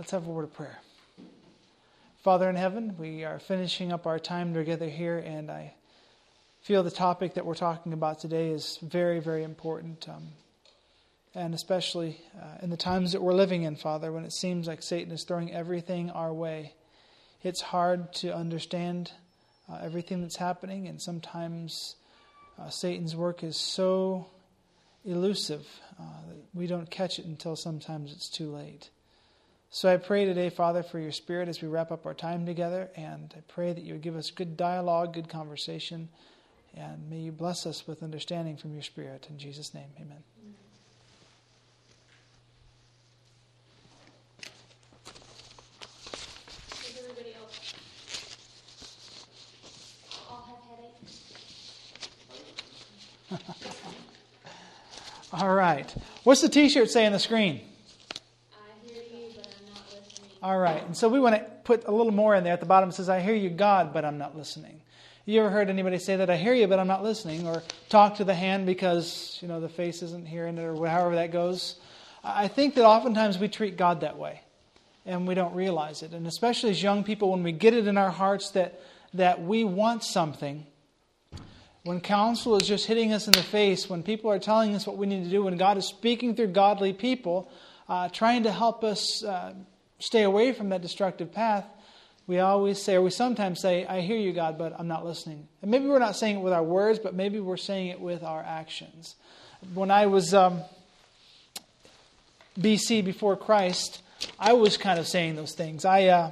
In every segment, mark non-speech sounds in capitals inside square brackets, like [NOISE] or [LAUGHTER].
Let's have a word of prayer. Father in heaven, we are finishing up our time together here, and I feel the topic that we're talking about today is very, very important. Um, and especially uh, in the times that we're living in, Father, when it seems like Satan is throwing everything our way. It's hard to understand uh, everything that's happening, and sometimes uh, Satan's work is so elusive uh, that we don't catch it until sometimes it's too late. So I pray today, Father, for your Spirit as we wrap up our time together, and I pray that you would give us good dialogue, good conversation, and may you bless us with understanding from your Spirit. In Jesus' name, amen. [LAUGHS] All right. What's the t shirt say on the screen? All right. And so we want to put a little more in there. At the bottom it says, I hear you, God, but I'm not listening. You ever heard anybody say that? I hear you, but I'm not listening. Or talk to the hand because, you know, the face isn't hearing it, or however that goes. I think that oftentimes we treat God that way and we don't realize it. And especially as young people, when we get it in our hearts that, that we want something, when counsel is just hitting us in the face, when people are telling us what we need to do, when God is speaking through godly people, uh, trying to help us uh, stay away from that destructive path, we always say, or we sometimes say, I hear you, God, but I'm not listening. And maybe we're not saying it with our words, but maybe we're saying it with our actions. When I was um, BC before Christ, I was kind of saying those things. I, uh,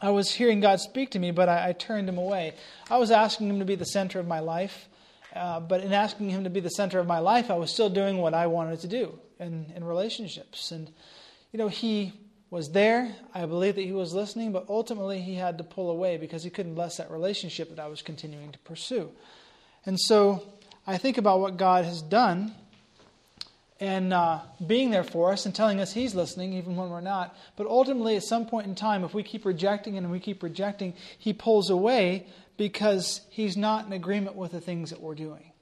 I was hearing God speak to me, but I, I, turned him away. I was asking him to be the center of my life, uh, but in asking him to be the center of my life, I was still doing what I wanted to do in, in relationships. And, you know, he was there. I believe that he was listening, but ultimately he had to pull away because he couldn't bless that relationship that I was continuing to pursue. And so I think about what God has done and uh, being there for us and telling us he's listening even when we're not. But ultimately, at some point in time, if we keep rejecting and we keep rejecting, he pulls away because he's not in agreement with the things that we're doing.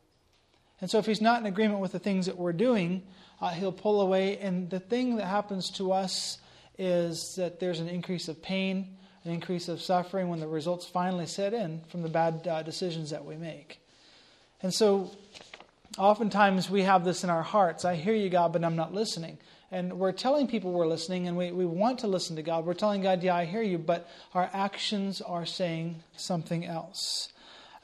And so if he's not in agreement with the things that we're doing, uh, he'll pull away. And the thing that happens to us is that there's an increase of pain, an increase of suffering when the results finally set in from the bad uh, decisions that we make. And so, oftentimes we have this in our hearts I hear you, God, but I'm not listening. And we're telling people we're listening and we, we want to listen to God. We're telling God, yeah, I hear you, but our actions are saying something else.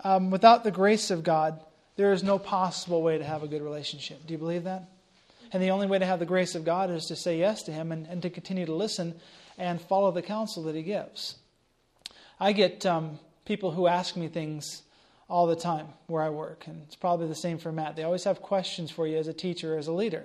Um, without the grace of God, there is no possible way to have a good relationship. Do you believe that? And the only way to have the grace of God is to say yes to Him and, and to continue to listen and follow the counsel that He gives. I get um, people who ask me things all the time where I work, and it's probably the same for Matt. They always have questions for you as a teacher or as a leader.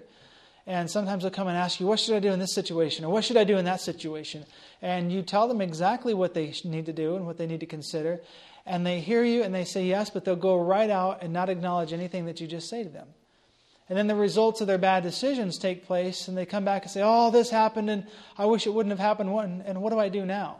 And sometimes they'll come and ask you, What should I do in this situation? or What should I do in that situation? And you tell them exactly what they need to do and what they need to consider. And they hear you and they say yes, but they'll go right out and not acknowledge anything that you just say to them. And then the results of their bad decisions take place, and they come back and say, Oh, this happened, and I wish it wouldn't have happened. And what do I do now?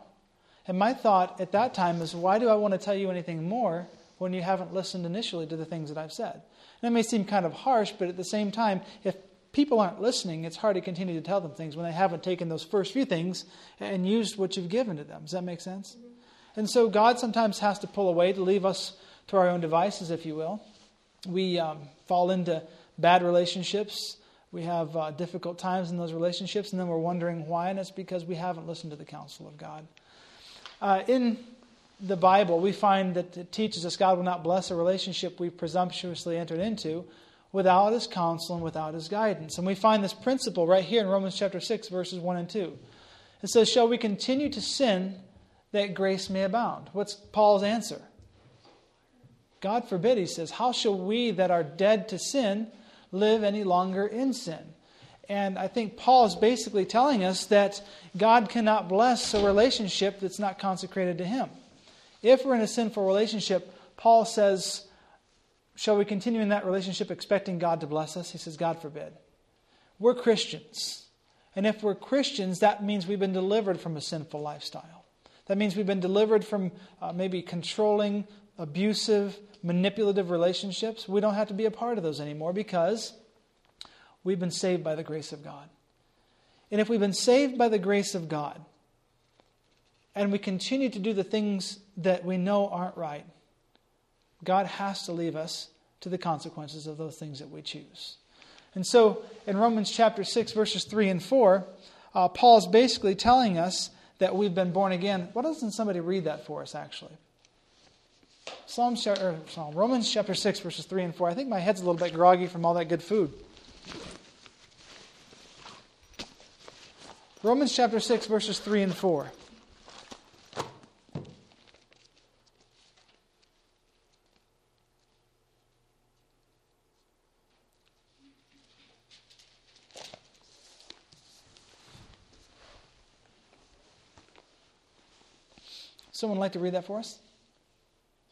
And my thought at that time is, Why do I want to tell you anything more when you haven't listened initially to the things that I've said? And it may seem kind of harsh, but at the same time, if people aren't listening, it's hard to continue to tell them things when they haven't taken those first few things and used what you've given to them. Does that make sense? Mm-hmm. And so God sometimes has to pull away to leave us to our own devices, if you will. We um, fall into bad relationships. We have uh, difficult times in those relationships, and then we're wondering why, and it's because we haven't listened to the counsel of God. Uh, in the Bible, we find that it teaches us God will not bless a relationship we've presumptuously entered into without His counsel and without His guidance. And we find this principle right here in Romans chapter 6, verses 1 and 2. It says, Shall we continue to sin that grace may abound? What's Paul's answer? God forbid, he says, How shall we that are dead to sin live any longer in sin. And I think Paul is basically telling us that God cannot bless a relationship that's not consecrated to Him. If we're in a sinful relationship, Paul says, Shall we continue in that relationship expecting God to bless us? He says, God forbid. We're Christians. And if we're Christians, that means we've been delivered from a sinful lifestyle. That means we've been delivered from uh, maybe controlling, abusive, manipulative relationships, we don't have to be a part of those anymore because we've been saved by the grace of God. And if we've been saved by the grace of God, and we continue to do the things that we know aren't right, God has to leave us to the consequences of those things that we choose. And so in Romans chapter 6, verses 3 and 4, uh, is basically telling us that we've been born again. Why doesn't somebody read that for us, actually? Psalms, or Psalm, Romans chapter 6, verses 3 and 4. I think my head's a little bit groggy from all that good food. Romans chapter 6, verses 3 and 4. Someone like to read that for us?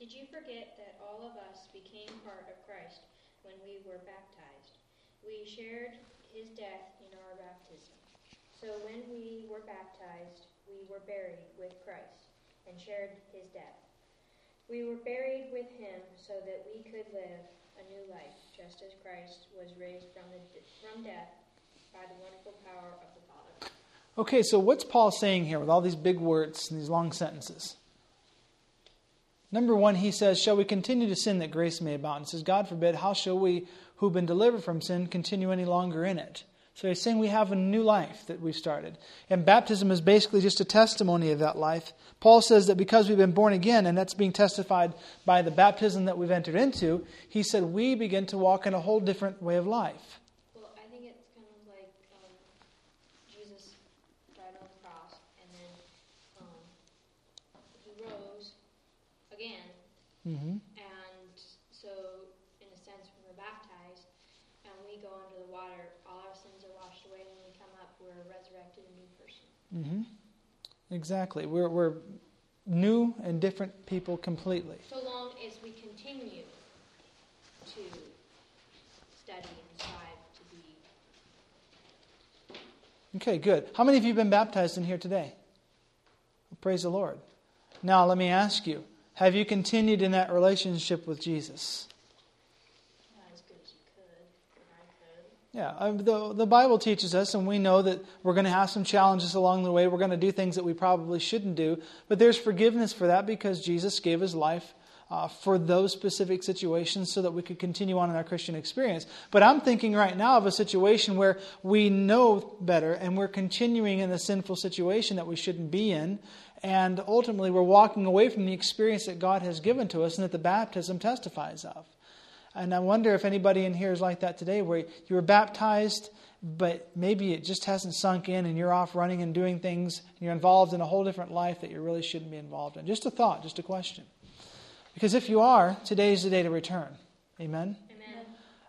Did you forget that all of us became part of Christ when we were baptized? We shared his death in our baptism. So when we were baptized, we were buried with Christ and shared his death. We were buried with him so that we could live a new life, just as Christ was raised from, the, from death by the wonderful power of the Father. Okay, so what's Paul saying here with all these big words and these long sentences? Number one, he says, Shall we continue to sin that grace may abound? He says, God forbid, how shall we who've been delivered from sin continue any longer in it? So he's saying we have a new life that we've started. And baptism is basically just a testimony of that life. Paul says that because we've been born again, and that's being testified by the baptism that we've entered into, he said we begin to walk in a whole different way of life. Mm-hmm. And so, in a sense, when we're baptized and we go under the water, all our sins are washed away. And when we come up, we're resurrected, a new person. Mm-hmm. Exactly. We're, we're new and different people completely. So long as we continue to study and strive to be. Okay, good. How many of you have been baptized in here today? Praise the Lord. Now, let me ask you have you continued in that relationship with Jesus? Yeah, um, the, the Bible teaches us, and we know that we're going to have some challenges along the way. We're going to do things that we probably shouldn't do. But there's forgiveness for that because Jesus gave his life uh, for those specific situations so that we could continue on in our Christian experience. But I'm thinking right now of a situation where we know better and we're continuing in a sinful situation that we shouldn't be in. And ultimately, we're walking away from the experience that God has given to us and that the baptism testifies of. And I wonder if anybody in here is like that today, where you were baptized, but maybe it just hasn't sunk in and you're off running and doing things, and you're involved in a whole different life that you really shouldn't be involved in. Just a thought, just a question. Because if you are, today's the day to return. Amen?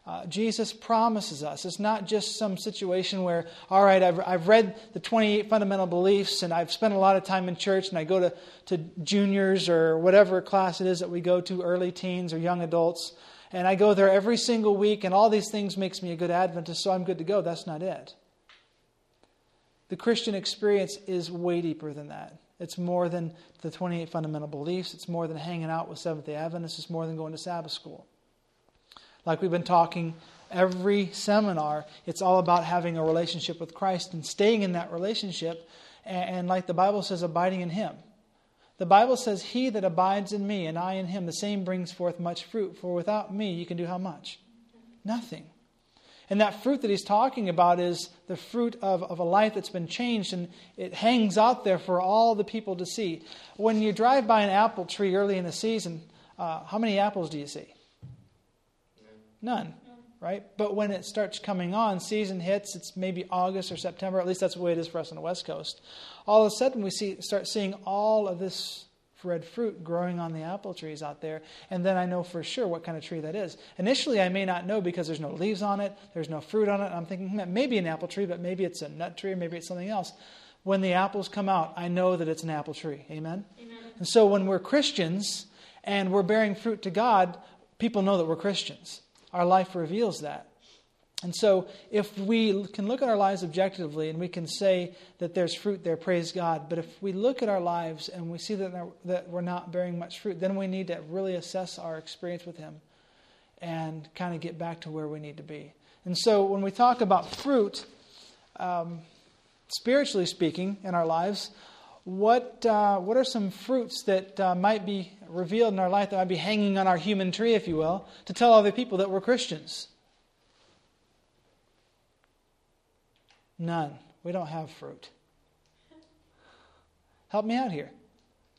Uh, Jesus promises us. It's not just some situation where, all right, I've, I've read the 28 fundamental beliefs and I've spent a lot of time in church and I go to, to juniors or whatever class it is that we go to, early teens or young adults, and I go there every single week and all these things makes me a good Adventist, so I'm good to go. That's not it. The Christian experience is way deeper than that. It's more than the 28 fundamental beliefs. It's more than hanging out with Seventh day Adventists. It's more than going to Sabbath school like we've been talking every seminar, it's all about having a relationship with Christ and staying in that relationship. And, and, like the Bible says, abiding in Him. The Bible says, He that abides in me and I in him, the same brings forth much fruit. For without me, you can do how much? Nothing. And that fruit that he's talking about is the fruit of, of a life that's been changed, and it hangs out there for all the people to see. When you drive by an apple tree early in the season, uh, how many apples do you see? None, right? But when it starts coming on, season hits, it's maybe August or September, at least that's the way it is for us on the West Coast. All of a sudden, we see, start seeing all of this red fruit growing on the apple trees out there, and then I know for sure what kind of tree that is. Initially, I may not know because there's no leaves on it, there's no fruit on it. I'm thinking hmm, maybe an apple tree, but maybe it's a nut tree, or maybe it's something else. When the apples come out, I know that it's an apple tree. Amen? Amen. And so when we're Christians and we're bearing fruit to God, people know that we're Christians. Our life reveals that. And so, if we can look at our lives objectively and we can say that there's fruit there, praise God. But if we look at our lives and we see that, that we're not bearing much fruit, then we need to really assess our experience with Him and kind of get back to where we need to be. And so, when we talk about fruit, um, spiritually speaking, in our lives, what, uh, what are some fruits that uh, might be revealed in our life that might be hanging on our human tree, if you will, to tell other people that we're Christians? None. We don't have fruit. Help me out here.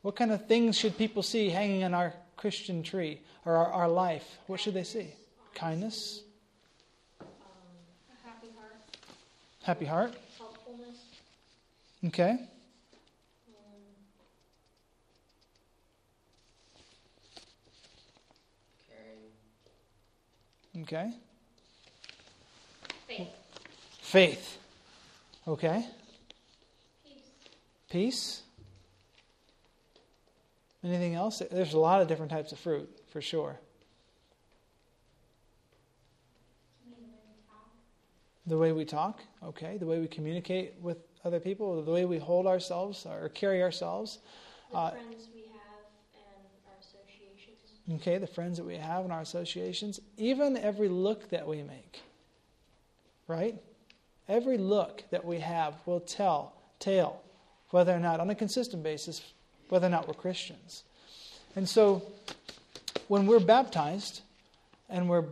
What kind of things should people see hanging on our Christian tree or our, our life? What should they see? Kindness, Um, happy heart, happy heart. helpfulness, Okay. Okay. faith, Faith. Okay. peace, Peace. Anything else? There's a lot of different types of fruit, for sure. The way we talk, okay. The way we communicate with other people, the way we hold ourselves or carry ourselves. the Uh, friends we have, and our associations. Okay, the friends that we have in our associations, even every look that we make. Right? Every look that we have will tell, tale, whether or not, on a consistent basis, whether or not we're Christians. And so, when we're baptized and we're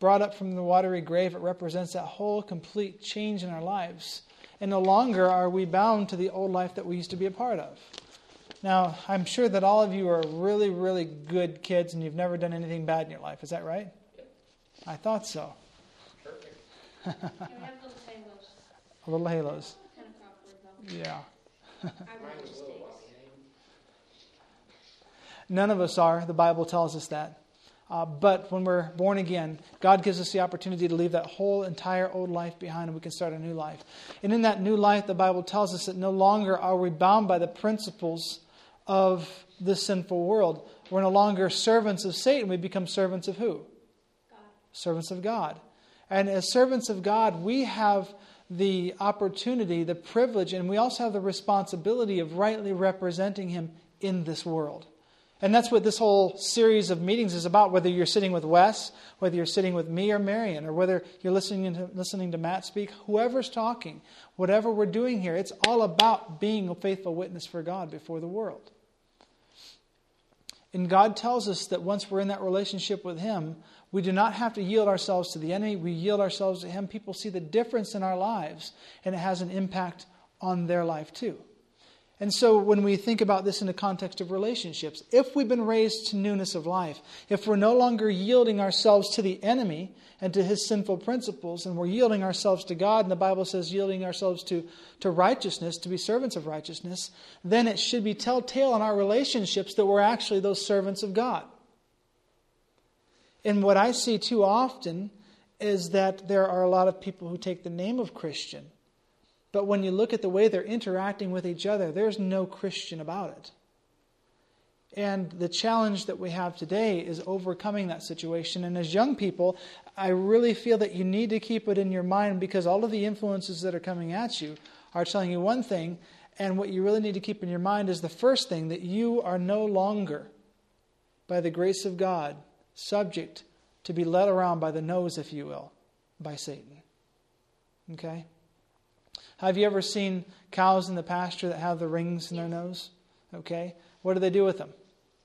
brought up from the watery grave, it represents that whole complete change in our lives. And no longer are we bound to the old life that we used to be a part of. Now, I'm sure that all of you are really, really good kids and you've never done anything bad in your life. Is that right? I thought so. Perfect. Yeah, we have little halos, [LAUGHS] Little halos. kind of awkward. Yeah. [LAUGHS] I Mine make was a little mistakes. walking. None of us are. The Bible tells us that. Uh, but when we're born again, God gives us the opportunity to leave that whole entire old life behind and we can start a new life. And in that new life, the Bible tells us that no longer are we bound by the principles of this sinful world. We're no longer servants of Satan. We become servants of who? God. servants of God. And as servants of God, we have the opportunity, the privilege, and we also have the responsibility of rightly representing Him in this world. And that's what this whole series of meetings is about, whether you're sitting with Wes, whether you're sitting with me or Marion, or whether you're listening to, listening to Matt speak, whoever's talking, whatever we're doing here, it's all about being a faithful witness for God before the world. And God tells us that once we're in that relationship with Him, we do not have to yield ourselves to the enemy. We yield ourselves to Him. People see the difference in our lives, and it has an impact on their life too. And so, when we think about this in the context of relationships, if we've been raised to newness of life, if we're no longer yielding ourselves to the enemy and to his sinful principles, and we're yielding ourselves to God, and the Bible says yielding ourselves to, to righteousness, to be servants of righteousness, then it should be telltale in our relationships that we're actually those servants of God. And what I see too often is that there are a lot of people who take the name of Christian, but when you look at the way they're interacting with each other, there's no Christian about it. And the challenge that we have today is overcoming that situation. And as young people, I really feel that you need to keep it in your mind because all of the influences that are coming at you are telling you one thing. And what you really need to keep in your mind is the first thing that you are no longer, by the grace of God, subject to be led around by the nose, if you will, by Satan. Okay? Have you ever seen cows in the pasture that have the rings in their nose? Okay? What do they do with them?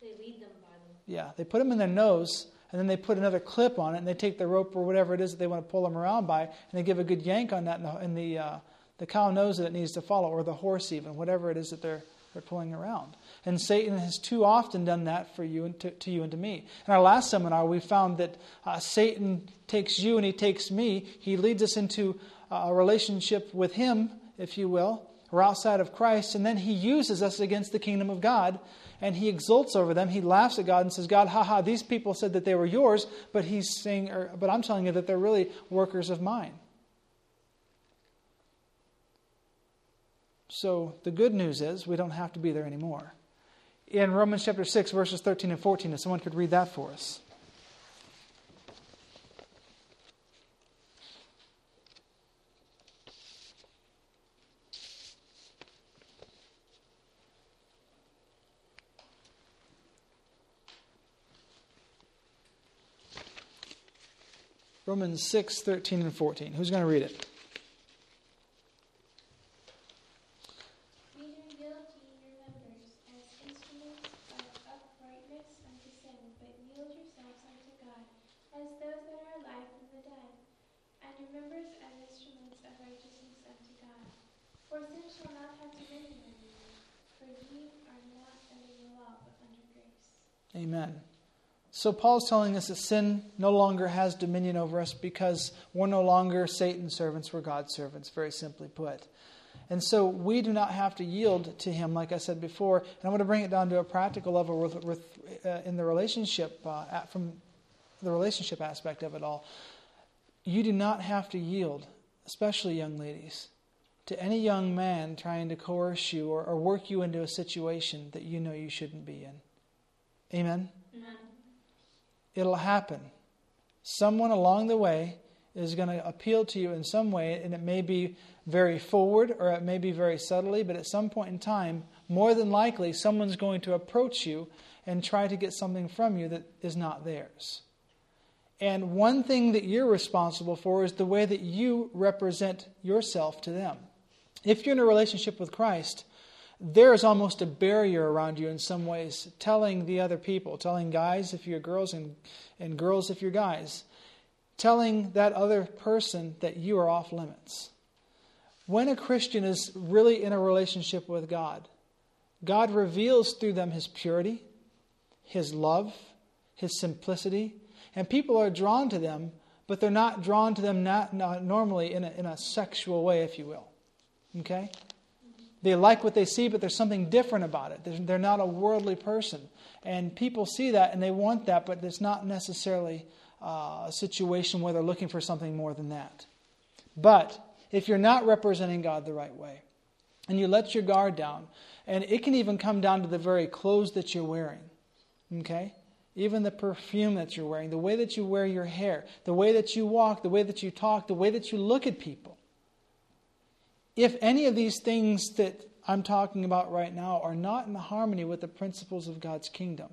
They lead them by them. Yeah, they put them in their nose, and then they put another clip on it, and they take the rope or whatever it is that they want to pull them around by, and they give a good yank on that, and the, and the, uh, the cow knows that it needs to follow, or the horse even, whatever it is that they're, they're pulling around. And Satan has too often done that for you and to, to you and to me. In our last seminar, we found that uh, Satan takes you and he takes me. He leads us into Uh, a relationship with him, if you will, or outside of Christ, and then he uses us against the kingdom of God, and he exults over them. He laughs at God and says, "God, haha, these people said that they were yours, but he's saying, or, but I'm telling you that they're really workers of mine." So the good news is we don't have to be there anymore. In Romans chapter 6, verses 13 and 14, if someone could read that for us. Romans 6, 13 and 14. Who's going to read it? yield ye your members as instruments of uprightness unto sin, but yield yourselves unto God as those that are alive from the dead, and your members as instruments of righteousness unto God. For sin shall not have dominion over you, for ye are not under law, but under grace. Amen. So Paul's telling us that sin no longer has dominion over us because we're no longer Satan's servants, we're God's servants, very simply put. And so we do not have to yield to him, like I said before. And I want to bring it down to a practical level with, with uh, in the relationship, uh, at, from the relationship aspect of it all. You do not have to yield, especially young ladies, to any young man trying to coerce you or, or work you into a situation that you know you shouldn't be in. Amen? It'll happen. Someone along the way is going to appeal to you in some way, and it may be very forward or it may be very subtly, but at some point in time, more than likely, someone's going to approach you and try to get something from you that is not theirs. And one thing that you're responsible for is the way that you represent yourself to them. If you're in a relationship with Christ, there is almost a barrier around you in some ways, telling the other people, telling guys if you're girls and, and girls if you're guys, telling that other person that you are off limits. When a Christian is really in a relationship with God, God reveals through them his purity, his love, his simplicity, and people are drawn to them, but they're not drawn to them not, not normally in a, in a sexual way, if you will. Okay? They like what they see, but there's something different about it. They're not a worldly person. And people see that and they want that, but it's not necessarily uh, a situation where they're looking for something more than that. But if you're not representing God the right way, and you let your guard down, and it can even come down to the very clothes that you're wearing, okay? Even the perfume that you're wearing, the way that you wear your hair, the way that you walk, the way that you talk, the way that you look at people if any of these things that I'm talking about right now are not in harmony with the principles of God's kingdom,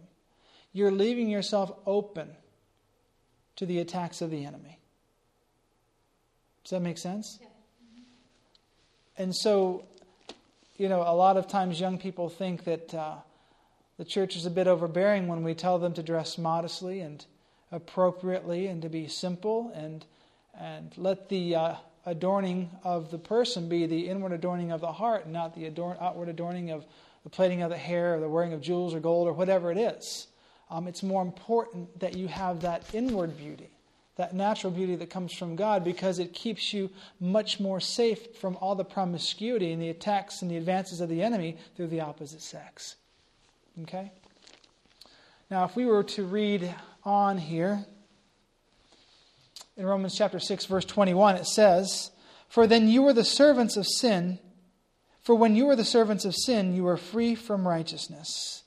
you're leaving yourself open to the attacks of the enemy. Does that make sense? Yeah. And so, you know, a lot of times young people think that uh, the church is a bit overbearing when we tell them to dress modestly and appropriately and to be simple and and let the uh, adorning of the person be the inward adorning of the heart, not the outward adorning of the plaiting of the hair or the wearing of jewels or gold or whatever it is. Um, it's more important that you have that inward beauty, that natural beauty that comes from God, because it keeps you much more safe from all the promiscuity and the attacks and the advances of the enemy through the opposite sex. Okay? Now, if we were to read on here, in Romans chapter 6 verse 21 it says, "For then you were the servants of sin, for when you were the servants of sin, you were free from righteousness."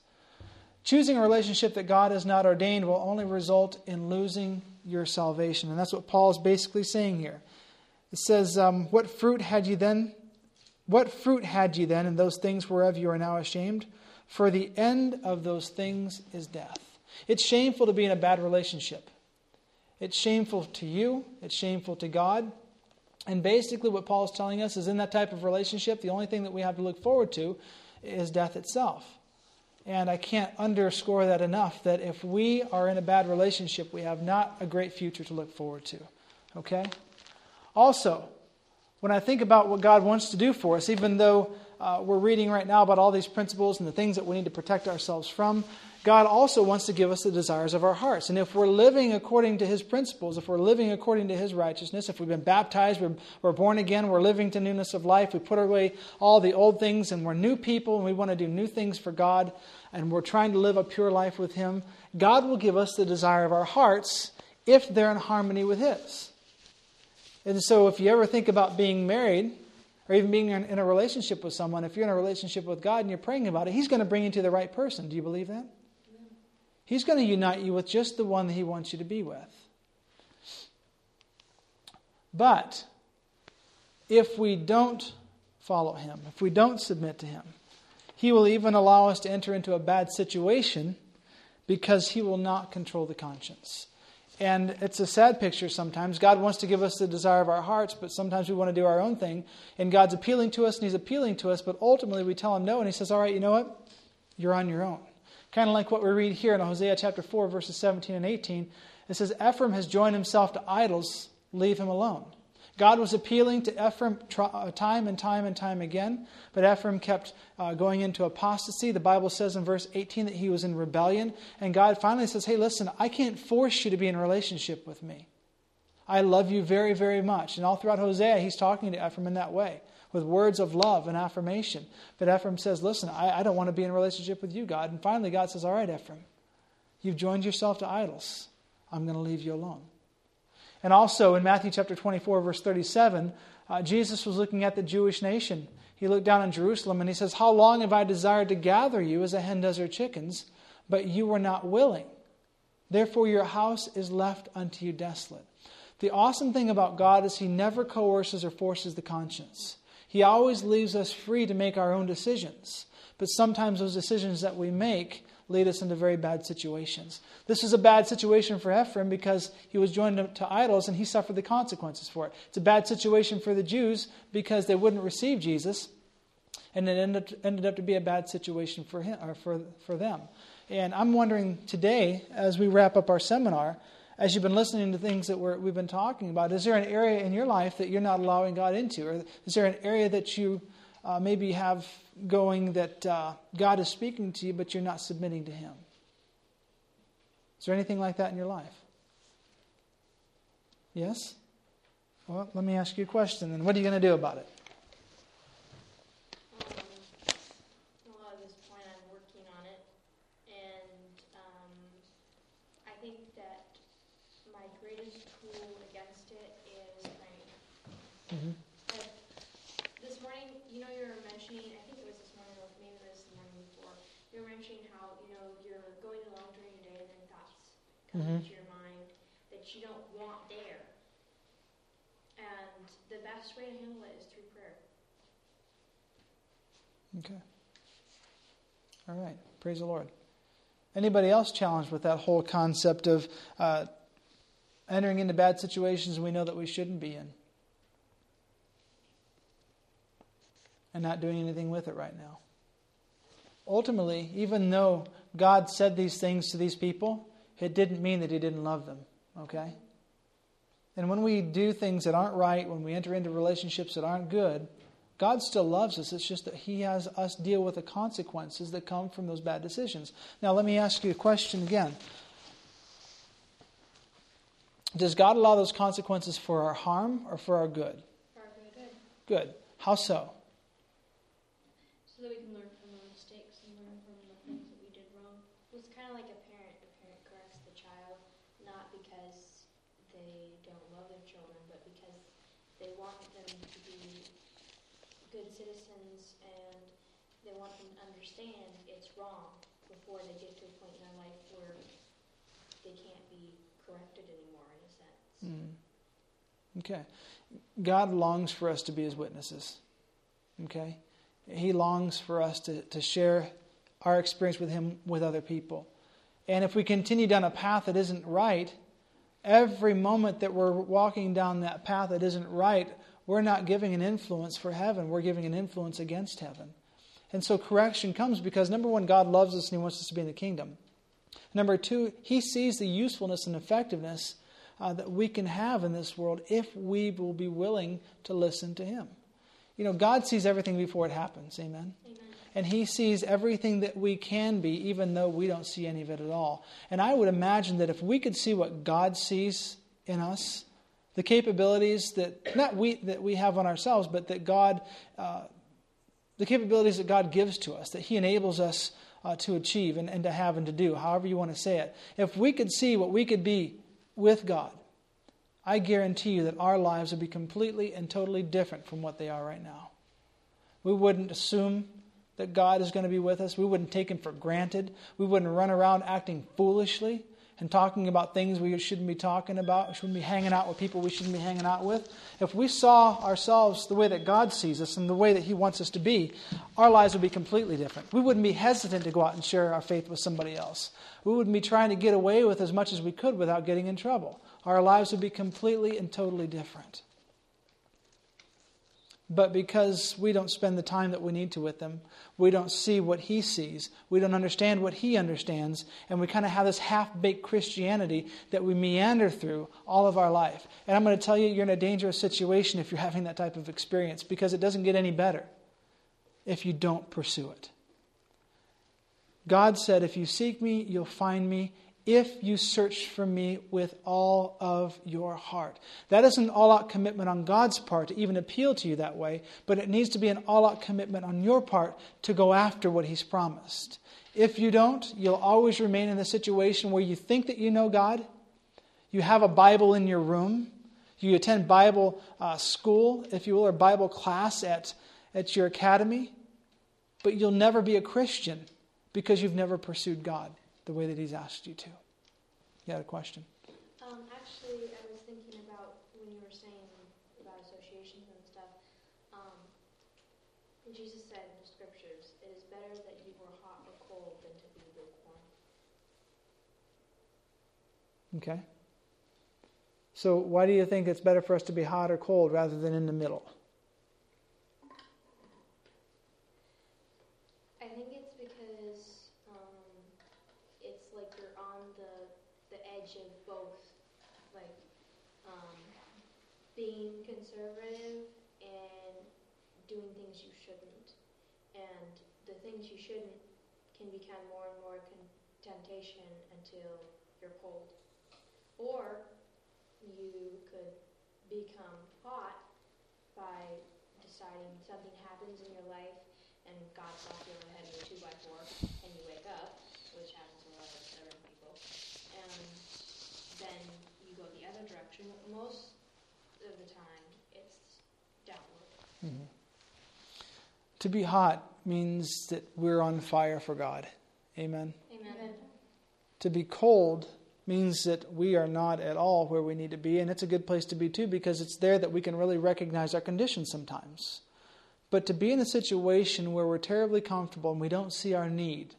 Choosing a relationship that God has not ordained will only result in losing your salvation. And that's what Paul is basically saying here. It says, um, What fruit had you then? What fruit had you then in those things whereof you are now ashamed? For the end of those things is death. It's shameful to be in a bad relationship. It's shameful to you, it's shameful to God. And basically, what Paul is telling us is in that type of relationship, the only thing that we have to look forward to is death itself. And I can't underscore that enough that if we are in a bad relationship, we have not a great future to look forward to. Okay? Also, when I think about what God wants to do for us, even though uh, we're reading right now about all these principles and the things that we need to protect ourselves from, God also wants to give us the desires of our hearts. And if we're living according to His principles, if we're living according to His righteousness, if we've been baptized, we're, we're born again, we're living to newness of life, we put away all the old things, and we're new people, and we want to do new things for God, and we're trying to live a pure life with Him, God will give us the desire of our hearts if they're in harmony with His. And so if you ever think about being married, or even being in a relationship with someone, if you're in a relationship with God and you're praying about it, He's going to bring you to the right person. Do you believe that? He's going to unite you with just the one that He wants you to be with. But if we don't follow Him, if we don't submit to Him, He will even allow us to enter into a bad situation because He will not control the conscience. And it's a sad picture sometimes. God wants to give us the desire of our hearts, but sometimes we want to do our own thing. And God's appealing to us and He's appealing to us, but ultimately we tell Him no, and He says, All right, you know what? You're on your own. Kind of like what we read here in Hosea chapter 4, verses 17 and 18. It says, Ephraim has joined himself to idols, leave him alone. God was appealing to Ephraim uh, time and time and time again, but Ephraim kept uh, going into apostasy. The Bible says in verse 18 that he was in rebellion, and God finally says, Hey, listen, I can't force you to be in a relationship with me. I love you very, very much. And all throughout Hosea, he's talking to Ephraim in that way, with words of love and affirmation. But Ephraim says, Listen, I, I don't want to be in a relationship with you, God. And finally, God says, All right, Ephraim, you've joined yourself to idols. I'm going to leave you alone. And also in Matthew chapter 24, verse 37, uh, Jesus was looking at the Jewish nation. He looked down on Jerusalem and he says, How long have I desired to gather you as a hen does her chickens, but you were not willing? Therefore, your house is left unto you desolate. The awesome thing about God is He never coerces or forces the conscience. He always leaves us free to make our own decisions. But sometimes those decisions that we make lead us into very bad situations. This is a bad situation for Ephraim because he was joined to idols and he suffered the consequences for it. It's a bad situation for the Jews because they wouldn't receive Jesus, and it ended, ended up to be a bad situation for, him, or for, for them. And I'm wondering today, as we wrap up our seminar, as you've been listening to things that we have been talking about, is there an area in your life that you're not allowing God into? Or is there an area that you uh, maybe have going that uh, God is speaking to you, but you're not submitting to Him? Is there anything like that in your life? Yes? Well, let me ask you a question then. What are you going to do about it? Mm-hmm. into your mind that you don't want there. And the best way to handle it is through prayer. Okay. All right. Praise the Lord. Anybody else challenged with that whole concept of uh, entering into bad situations we know that we shouldn't be in? And not doing anything with it right now. Ultimately, even though God said these things to these people, it didn't mean that he didn't love them, okay? And when we do things that aren't right, when we enter into relationships that aren't good, God still loves us. It's just that He has us deal with the consequences that come from those bad decisions. Now, let me ask you a question again. Does God allow those consequences for our harm or for our good? For our good. Good. How so? Before they get to a point in their life where they can't be corrected anymore, in a sense. Mm. Okay. God longs for us to be his witnesses. Okay? He longs for us to, to share our experience with him with other people. And if we continue down a path that isn't right, every moment that we're walking down that path that isn't right, we're not giving an influence for heaven. We're giving an influence against heaven. And so correction comes because, number one, God loves us and He wants us to be in the kingdom. Number two, He sees the usefulness and effectiveness uh, that we can have in this world if we will be willing to listen to Him. You know, God sees everything before it happens. Amen? Amen. And He sees everything that we can be, even though we don't see any of it at all. And I would imagine that if we could see what God sees in us, the capabilities that not we that we have on ourselves, but that God uh, the capabilities that God gives to us, that He enables us uh, to achieve and, and to have and to do, however you want to say it. If we could see what we could be with God, I guarantee you that our lives would be completely and totally different from what they are right now. We wouldn't assume that God is going to be with us. We wouldn't take Him for granted. We wouldn't run around acting foolishly. And talking about things we shouldn't be talking about, shouldn't be hanging out with people we shouldn't be hanging out with, if we saw ourselves the way that God sees us and the way that He wants us to be, our lives would be completely different. We wouldn't be hesitant to go out and share our faith with somebody else. We wouldn't be trying to get away with as much as we could without getting in trouble. Our lives would be completely and totally different. But because we don't spend the time that we need to with them, we don't see what he sees, we don't understand what he understands, and we kind of have this half baked Christianity that we meander through all of our life. And I'm going to tell you, you're in a dangerous situation if you're having that type of experience because it doesn't get any better if you don't pursue it. God said, If you seek me, you'll find me if you search for me with all of your heart. That is an all out commitment on God's part to even appeal to you that way, but it needs to be an all out commitment on your part to go after what He's promised. If you don't, you'll always remain in the situation where you think that you know God, you have a Bible in your room, you attend Bible uh, school, if you will, or Bible class at, at your academy, but you'll never be a Christian because you've never pursued God the way that He's asked you to. You had a question? Um, actually, I was thinking about when you were saying about associations and stuff. Um, Jesus said in the scriptures, "It is better that you were hot or cold than to be lukewarm." Okay. So, why do you think it's better for us to be hot or cold rather than in the middle? Being conservative and doing things you shouldn't. And the things you shouldn't can become more and more con- temptation until you're pulled. Or you could become hot by deciding something happens in your life and God slaps you on the head with a two by four and you wake up, which happens to a lot of other people, and then you go the other direction. Most of the time, it's downward. Mm-hmm. To be hot means that we're on fire for God. Amen. Amen. To be cold means that we are not at all where we need to be, and it's a good place to be too because it's there that we can really recognize our condition sometimes. But to be in a situation where we're terribly comfortable and we don't see our need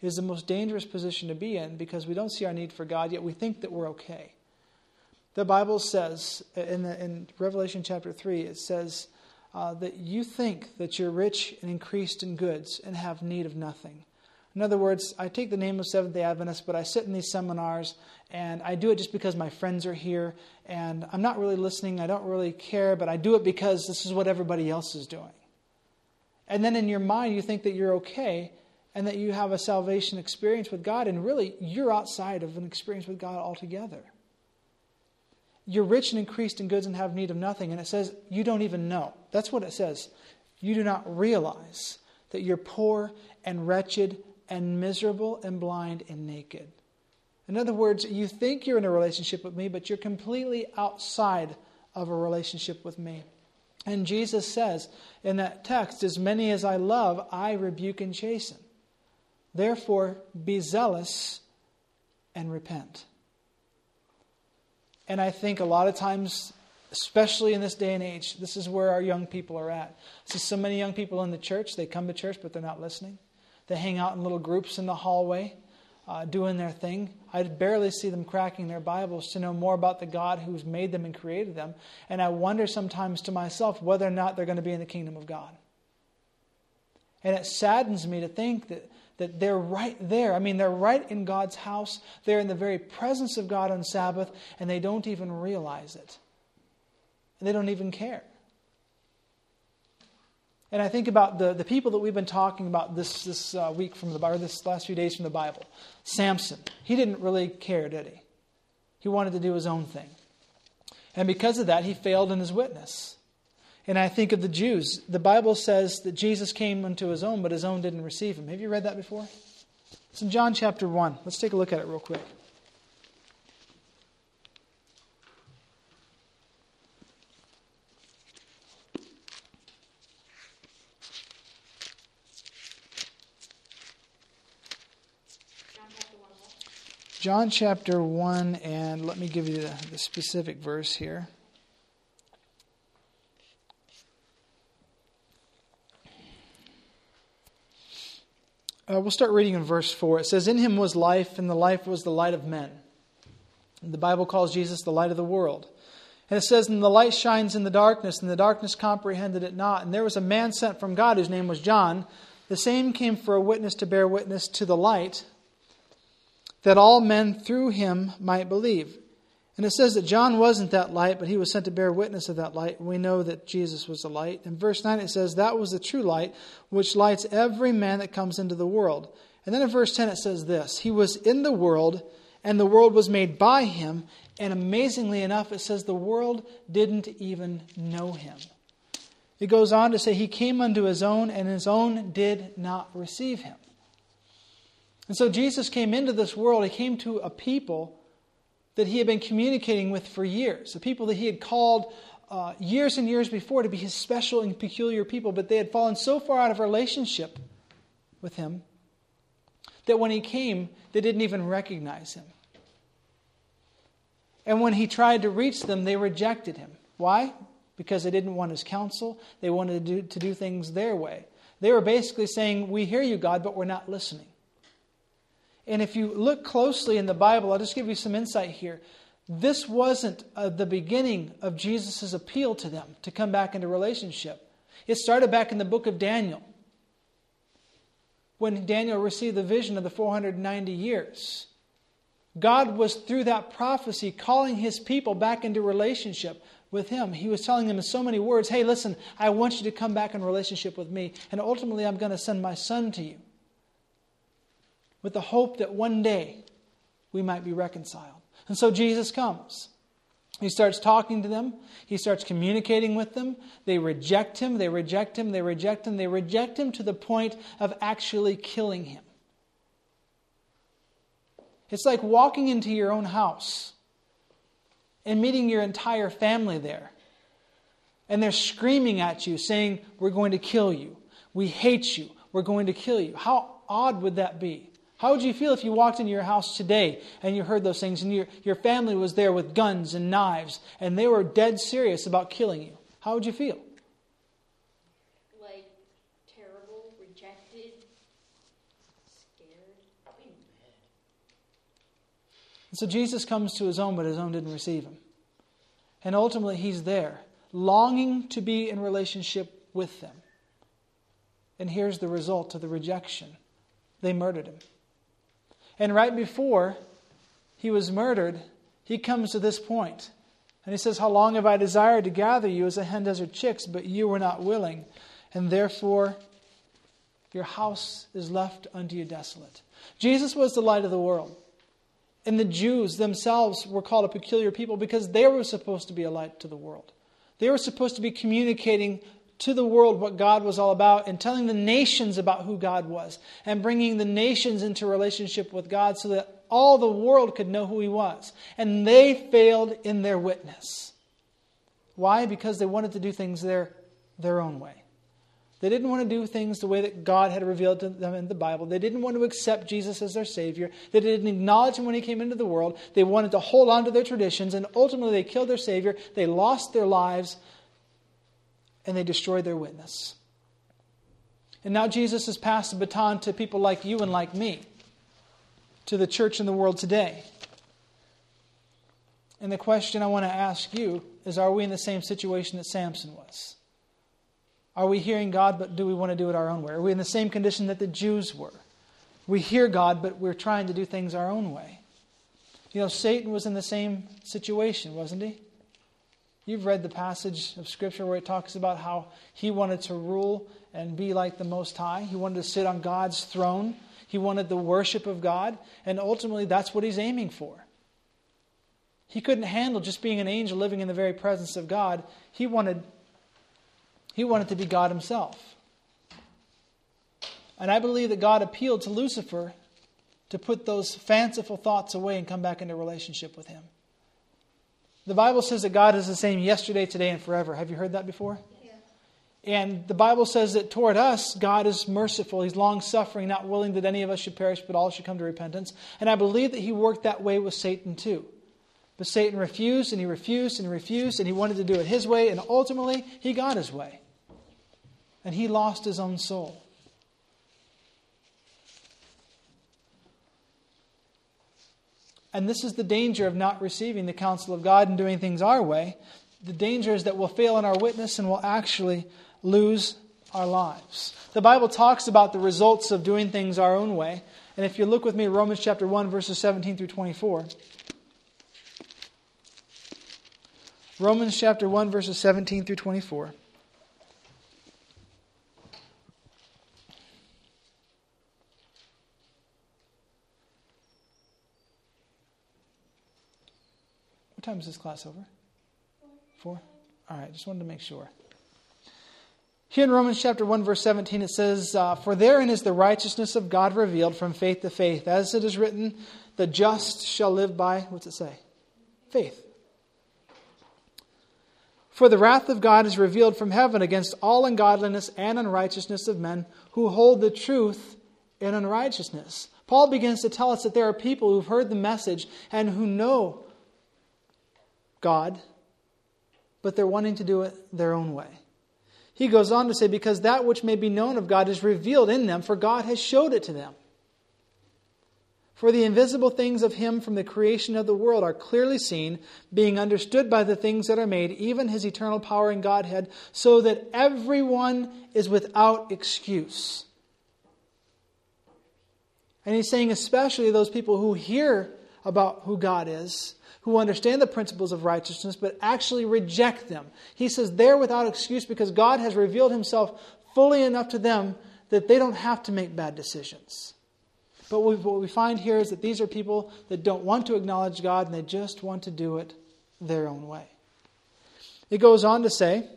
is the most dangerous position to be in because we don't see our need for God, yet we think that we're okay. The Bible says in, the, in Revelation chapter 3, it says uh, that you think that you're rich and increased in goods and have need of nothing. In other words, I take the name of Seventh day Adventist, but I sit in these seminars and I do it just because my friends are here and I'm not really listening. I don't really care, but I do it because this is what everybody else is doing. And then in your mind, you think that you're okay and that you have a salvation experience with God, and really, you're outside of an experience with God altogether. You're rich and increased in goods and have need of nothing. And it says, you don't even know. That's what it says. You do not realize that you're poor and wretched and miserable and blind and naked. In other words, you think you're in a relationship with me, but you're completely outside of a relationship with me. And Jesus says in that text, As many as I love, I rebuke and chasten. Therefore, be zealous and repent. And I think a lot of times, especially in this day and age, this is where our young people are at. I see so many young people in the church, they come to church, but they're not listening. They hang out in little groups in the hallway, uh, doing their thing. I barely see them cracking their Bibles to know more about the God who's made them and created them. And I wonder sometimes to myself whether or not they're going to be in the kingdom of God. And it saddens me to think that that they're right there. I mean, they're right in God's house. They're in the very presence of God on Sabbath, and they don't even realize it. And they don't even care. And I think about the, the people that we've been talking about this, this uh, week from the Bible, this last few days from the Bible. Samson. He didn't really care, did he? He wanted to do his own thing. And because of that, he failed in his witness. And I think of the Jews. The Bible says that Jesus came unto his own, but his own didn't receive him. Have you read that before? It's in John chapter 1. Let's take a look at it real quick. John chapter 1, and let me give you the, the specific verse here. Uh, we'll start reading in verse 4. It says, In him was life, and the life was the light of men. The Bible calls Jesus the light of the world. And it says, And the light shines in the darkness, and the darkness comprehended it not. And there was a man sent from God whose name was John. The same came for a witness to bear witness to the light, that all men through him might believe. And it says that John wasn't that light, but he was sent to bear witness of that light. We know that Jesus was the light. In verse 9 it says, That was the true light, which lights every man that comes into the world. And then in verse 10 it says this He was in the world, and the world was made by him. And amazingly enough, it says the world didn't even know him. It goes on to say, He came unto his own, and his own did not receive him. And so Jesus came into this world, he came to a people that he had been communicating with for years, the people that he had called uh, years and years before to be his special and peculiar people, but they had fallen so far out of relationship with him that when he came, they didn't even recognize him. And when he tried to reach them, they rejected him. Why? Because they didn't want his counsel. They wanted to do, to do things their way. They were basically saying, We hear you, God, but we're not listening. And if you look closely in the Bible, I'll just give you some insight here. This wasn't uh, the beginning of Jesus' appeal to them to come back into relationship. It started back in the book of Daniel when Daniel received the vision of the 490 years. God was, through that prophecy, calling his people back into relationship with him. He was telling them in so many words, hey, listen, I want you to come back in relationship with me, and ultimately I'm going to send my son to you with the hope that one day we might be reconciled. And so Jesus comes. He starts talking to them. He starts communicating with them. They reject him. They reject him. They reject him. They reject him to the point of actually killing him. It's like walking into your own house and meeting your entire family there. And they're screaming at you, saying, We're going to kill you. We hate you. We're going to kill you. How odd would that be? How would you feel if you walked into your house today and you heard those things and your, your family was there with guns and knives and they were dead serious about killing you? How would you feel? Like terrible, rejected, scared. So Jesus comes to his own, but his own didn't receive him. And ultimately, he's there, longing to be in relationship with them. And here's the result of the rejection they murdered him. And right before he was murdered, he comes to this point. And he says, How long have I desired to gather you as a hen does her chicks, but you were not willing. And therefore, your house is left unto you desolate. Jesus was the light of the world. And the Jews themselves were called a peculiar people because they were supposed to be a light to the world. They were supposed to be communicating to the world what God was all about and telling the nations about who God was and bringing the nations into relationship with God so that all the world could know who He was. And they failed in their witness. Why? Because they wanted to do things their, their own way. They didn't want to do things the way that God had revealed to them in the Bible. They didn't want to accept Jesus as their Savior. They didn't acknowledge Him when He came into the world. They wanted to hold on to their traditions, and ultimately they killed their Savior. They lost their lives and they destroyed their witness. And now Jesus has passed the baton to people like you and like me, to the church in the world today. And the question I want to ask you is Are we in the same situation that Samson was? Are we hearing God, but do we want to do it our own way? Are we in the same condition that the Jews were? We hear God, but we're trying to do things our own way. You know, Satan was in the same situation, wasn't he? You've read the passage of Scripture where it talks about how he wanted to rule and be like the Most High. He wanted to sit on God's throne. He wanted the worship of God. And ultimately, that's what he's aiming for. He couldn't handle just being an angel living in the very presence of God. He wanted, he wanted to be God himself. And I believe that God appealed to Lucifer to put those fanciful thoughts away and come back into relationship with him. The Bible says that God is the same yesterday, today, and forever. Have you heard that before? And the Bible says that toward us, God is merciful. He's long suffering, not willing that any of us should perish, but all should come to repentance. And I believe that He worked that way with Satan too. But Satan refused, and he refused, and he refused, and he wanted to do it his way, and ultimately, he got his way. And he lost his own soul. And this is the danger of not receiving the counsel of God and doing things our way. The danger is that we'll fail in our witness and we'll actually lose our lives. The Bible talks about the results of doing things our own way. And if you look with me Romans chapter 1, verses 17 through 24. Romans chapter 1, verses 17 through 24. What time is this class over? Four? All right, just wanted to make sure. Here in Romans chapter 1, verse 17, it says, uh, For therein is the righteousness of God revealed from faith to faith. As it is written, the just shall live by, what's it say? Faith. For the wrath of God is revealed from heaven against all ungodliness and unrighteousness of men who hold the truth in unrighteousness. Paul begins to tell us that there are people who've heard the message and who know God, but they're wanting to do it their own way. He goes on to say, Because that which may be known of God is revealed in them, for God has showed it to them. For the invisible things of Him from the creation of the world are clearly seen, being understood by the things that are made, even His eternal power and Godhead, so that everyone is without excuse. And He's saying, especially those people who hear about who God is, who understand the principles of righteousness but actually reject them. He says they're without excuse because God has revealed himself fully enough to them that they don't have to make bad decisions. But what we find here is that these are people that don't want to acknowledge God and they just want to do it their own way. It goes on to say,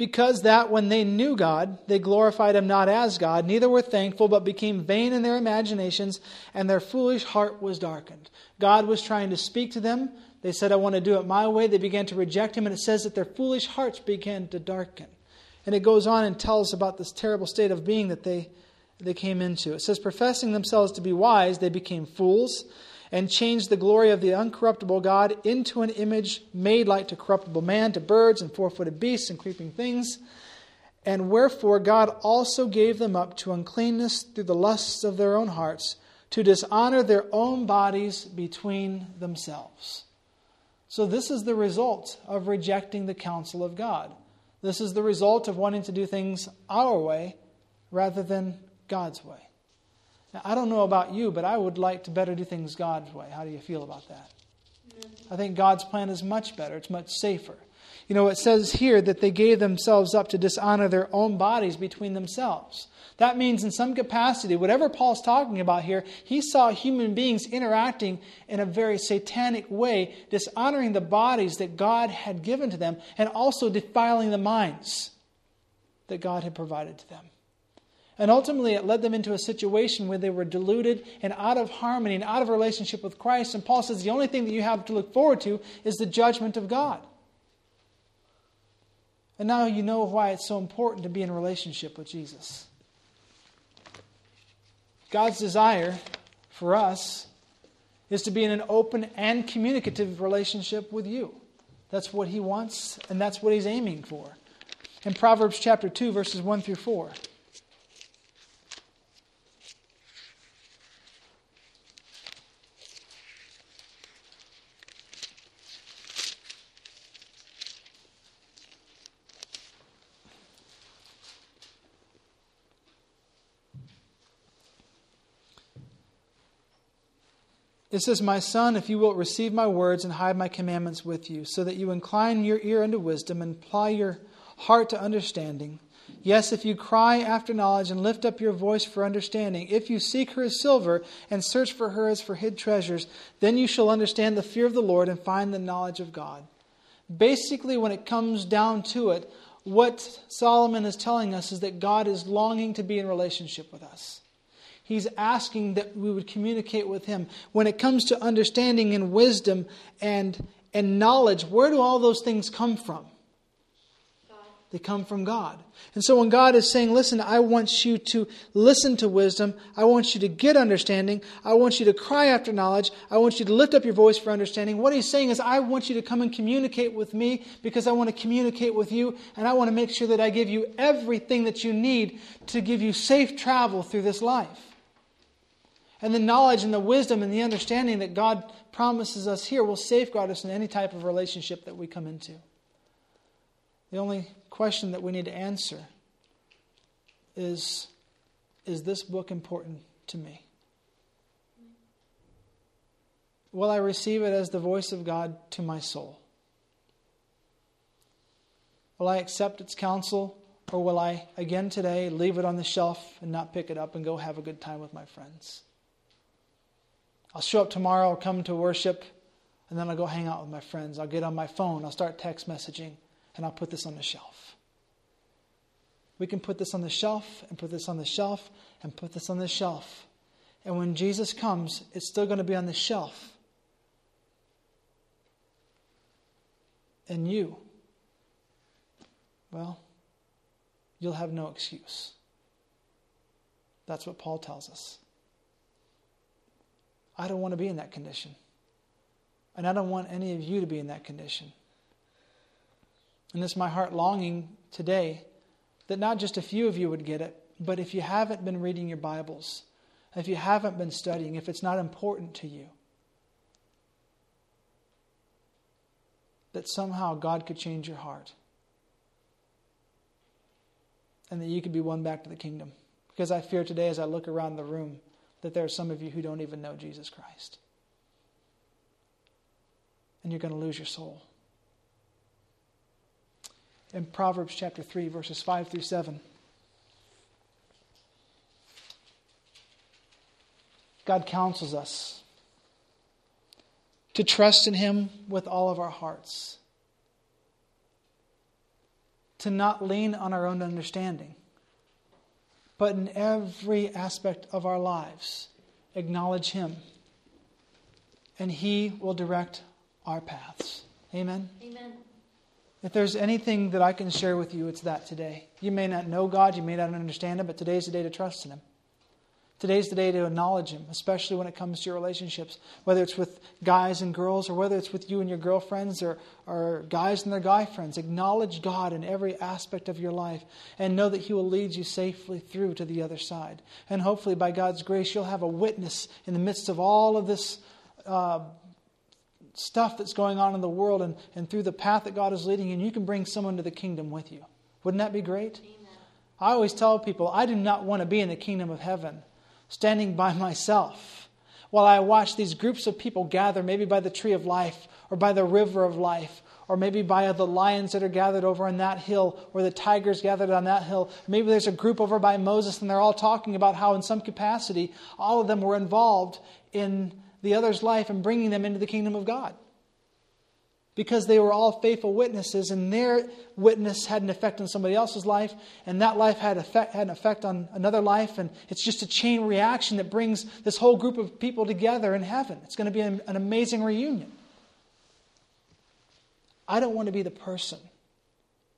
because that when they knew God, they glorified him not as God, neither were thankful, but became vain in their imaginations, and their foolish heart was darkened. God was trying to speak to them. They said, I want to do it my way. They began to reject him, and it says that their foolish hearts began to darken. And it goes on and tells about this terrible state of being that they, they came into. It says, professing themselves to be wise, they became fools and changed the glory of the uncorruptible God into an image made like to corruptible man, to birds and four footed beasts and creeping things. And wherefore God also gave them up to uncleanness through the lusts of their own hearts, to dishonor their own bodies between themselves. So, this is the result of rejecting the counsel of God. This is the result of wanting to do things our way rather than God's way. Now, I don't know about you, but I would like to better do things God's way. How do you feel about that? I think God's plan is much better, it's much safer. You know, it says here that they gave themselves up to dishonor their own bodies between themselves. That means, in some capacity, whatever Paul's talking about here, he saw human beings interacting in a very satanic way, dishonoring the bodies that God had given to them, and also defiling the minds that God had provided to them. And ultimately, it led them into a situation where they were deluded and out of harmony and out of relationship with Christ. And Paul says the only thing that you have to look forward to is the judgment of God. And now you know why it's so important to be in relationship with Jesus. God's desire for us is to be in an open and communicative relationship with you. That's what he wants, and that's what he's aiming for. In Proverbs chapter 2, verses 1 through 4. It says, My son, if you wilt receive my words and hide my commandments with you, so that you incline your ear unto wisdom and apply your heart to understanding. Yes, if you cry after knowledge and lift up your voice for understanding, if you seek her as silver and search for her as for hid treasures, then you shall understand the fear of the Lord and find the knowledge of God. Basically, when it comes down to it, what Solomon is telling us is that God is longing to be in relationship with us. He's asking that we would communicate with Him. When it comes to understanding and wisdom and, and knowledge, where do all those things come from? They come from God. And so when God is saying, listen, I want you to listen to wisdom. I want you to get understanding. I want you to cry after knowledge. I want you to lift up your voice for understanding. What he's saying is, I want you to come and communicate with me because I want to communicate with you and I want to make sure that I give you everything that you need to give you safe travel through this life. And the knowledge and the wisdom and the understanding that God promises us here will safeguard us in any type of relationship that we come into. The only question that we need to answer is Is this book important to me? Will I receive it as the voice of God to my soul? Will I accept its counsel, or will I, again today, leave it on the shelf and not pick it up and go have a good time with my friends? I'll show up tomorrow, I'll come to worship, and then I'll go hang out with my friends. I'll get on my phone, I'll start text messaging, and I'll put this on the shelf. We can put this on the shelf, and put this on the shelf, and put this on the shelf. And when Jesus comes, it's still going to be on the shelf. And you, well, you'll have no excuse. That's what Paul tells us. I don't want to be in that condition. And I don't want any of you to be in that condition. And it's my heart longing today that not just a few of you would get it, but if you haven't been reading your Bibles, if you haven't been studying, if it's not important to you, that somehow God could change your heart and that you could be won back to the kingdom. Because I fear today, as I look around the room, that there are some of you who don't even know Jesus Christ. And you're going to lose your soul. In Proverbs chapter 3, verses 5 through 7, God counsels us to trust in Him with all of our hearts, to not lean on our own understanding but in every aspect of our lives, acknowledge Him. And He will direct our paths. Amen? Amen. If there's anything that I can share with you, it's that today. You may not know God, you may not understand Him, but today's the day to trust in Him. Today's the day to acknowledge Him, especially when it comes to your relationships, whether it's with guys and girls or whether it's with you and your girlfriends or, or guys and their guy friends. Acknowledge God in every aspect of your life and know that He will lead you safely through to the other side. And hopefully, by God's grace, you'll have a witness in the midst of all of this. Uh, stuff that's going on in the world and, and through the path that God is leading, and you can bring someone to the kingdom with you. Wouldn't that be great? Amen. I always tell people I do not want to be in the kingdom of heaven standing by myself while I watch these groups of people gather, maybe by the tree of life or by the river of life, or maybe by the lions that are gathered over on that hill, or the tigers gathered on that hill. Maybe there's a group over by Moses, and they're all talking about how, in some capacity, all of them were involved in the other's life and bringing them into the kingdom of God because they were all faithful witnesses, and their witness had an effect on somebody else's life, and that life had, effect, had an effect on another life, and it's just a chain reaction that brings this whole group of people together in heaven. It's going to be an, an amazing reunion. I don't want to be the person,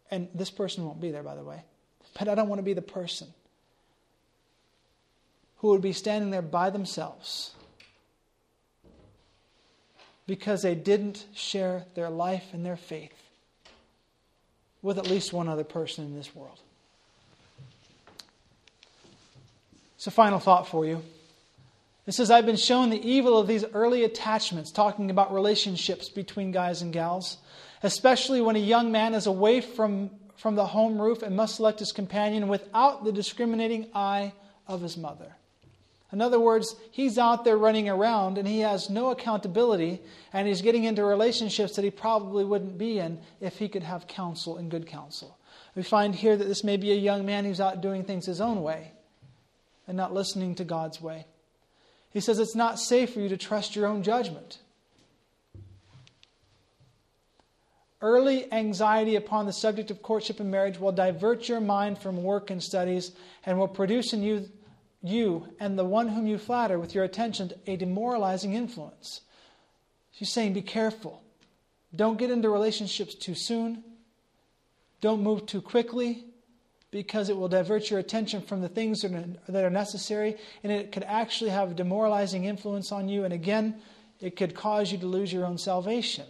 and this person won't be there, by the way, but I don't want to be the person who would be standing there by themselves because they didn't share their life and their faith with at least one other person in this world. It's a final thought for you. It says, I've been shown the evil of these early attachments, talking about relationships between guys and gals, especially when a young man is away from, from the home roof and must select his companion without the discriminating eye of his mother. In other words, he's out there running around and he has no accountability and he's getting into relationships that he probably wouldn't be in if he could have counsel and good counsel. We find here that this may be a young man who's out doing things his own way and not listening to God's way. He says it's not safe for you to trust your own judgment. Early anxiety upon the subject of courtship and marriage will divert your mind from work and studies and will produce in you you and the one whom you flatter with your attention a demoralizing influence. She's saying, be careful. Don't get into relationships too soon. Don't move too quickly because it will divert your attention from the things that are necessary and it could actually have a demoralizing influence on you. And again, it could cause you to lose your own salvation.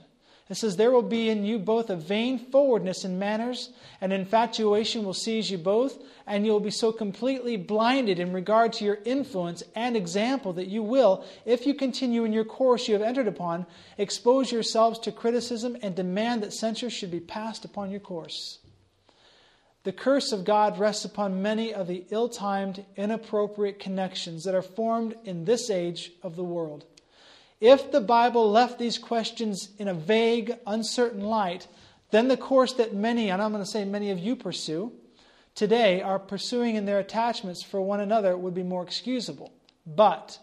It says, There will be in you both a vain forwardness in manners, and infatuation will seize you both, and you will be so completely blinded in regard to your influence and example that you will, if you continue in your course you have entered upon, expose yourselves to criticism and demand that censure should be passed upon your course. The curse of God rests upon many of the ill timed, inappropriate connections that are formed in this age of the world. If the Bible left these questions in a vague, uncertain light, then the course that many, and I'm going to say many of you pursue, today are pursuing in their attachments for one another would be more excusable. But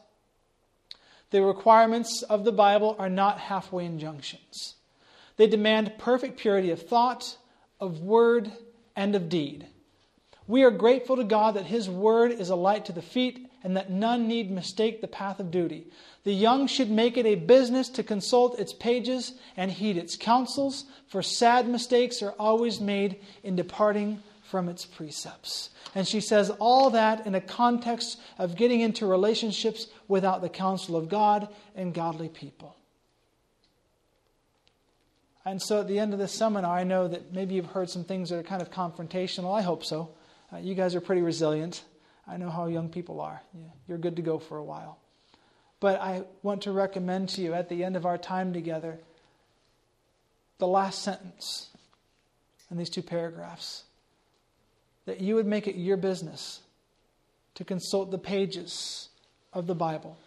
the requirements of the Bible are not halfway injunctions. They demand perfect purity of thought, of word, and of deed. We are grateful to God that His word is a light to the feet and that none need mistake the path of duty. The young should make it a business to consult its pages and heed its counsels, for sad mistakes are always made in departing from its precepts. And she says all that in a context of getting into relationships without the counsel of God and godly people. And so at the end of this seminar, I know that maybe you've heard some things that are kind of confrontational. I hope so. Uh, you guys are pretty resilient. I know how young people are. You're good to go for a while. But I want to recommend to you at the end of our time together the last sentence in these two paragraphs that you would make it your business to consult the pages of the Bible,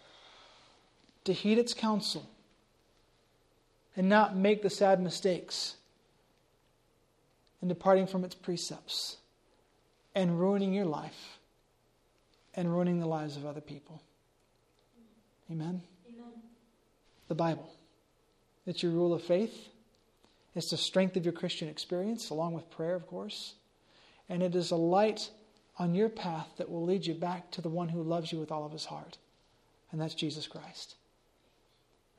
to heed its counsel, and not make the sad mistakes in departing from its precepts and ruining your life and ruining the lives of other people. Amen? Amen. The Bible. It's your rule of faith. It's the strength of your Christian experience, along with prayer, of course. And it is a light on your path that will lead you back to the one who loves you with all of his heart. And that's Jesus Christ.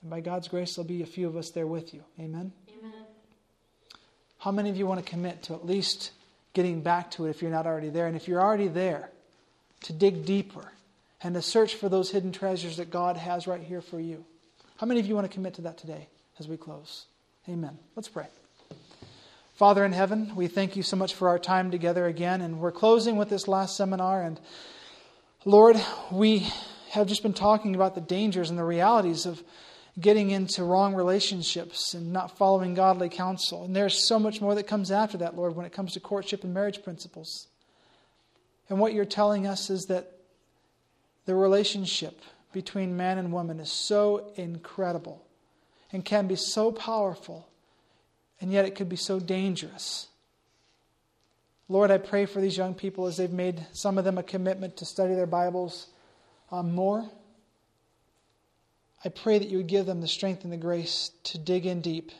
And by God's grace, there'll be a few of us there with you. Amen? Amen. How many of you want to commit to at least getting back to it if you're not already there? And if you're already there, to dig deeper and to search for those hidden treasures that God has right here for you. How many of you want to commit to that today as we close? Amen. Let's pray. Father in heaven, we thank you so much for our time together again. And we're closing with this last seminar. And Lord, we have just been talking about the dangers and the realities of getting into wrong relationships and not following godly counsel. And there's so much more that comes after that, Lord, when it comes to courtship and marriage principles. And what you're telling us is that the relationship between man and woman is so incredible and can be so powerful, and yet it could be so dangerous. Lord, I pray for these young people as they've made some of them a commitment to study their Bibles um, more. I pray that you would give them the strength and the grace to dig in deep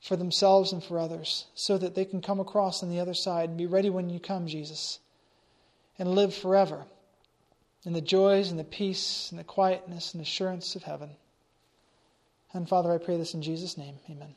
for themselves and for others so that they can come across on the other side and be ready when you come, Jesus, and live forever in the joys and the peace and the quietness and assurance of heaven. And Father, I pray this in Jesus' name. Amen.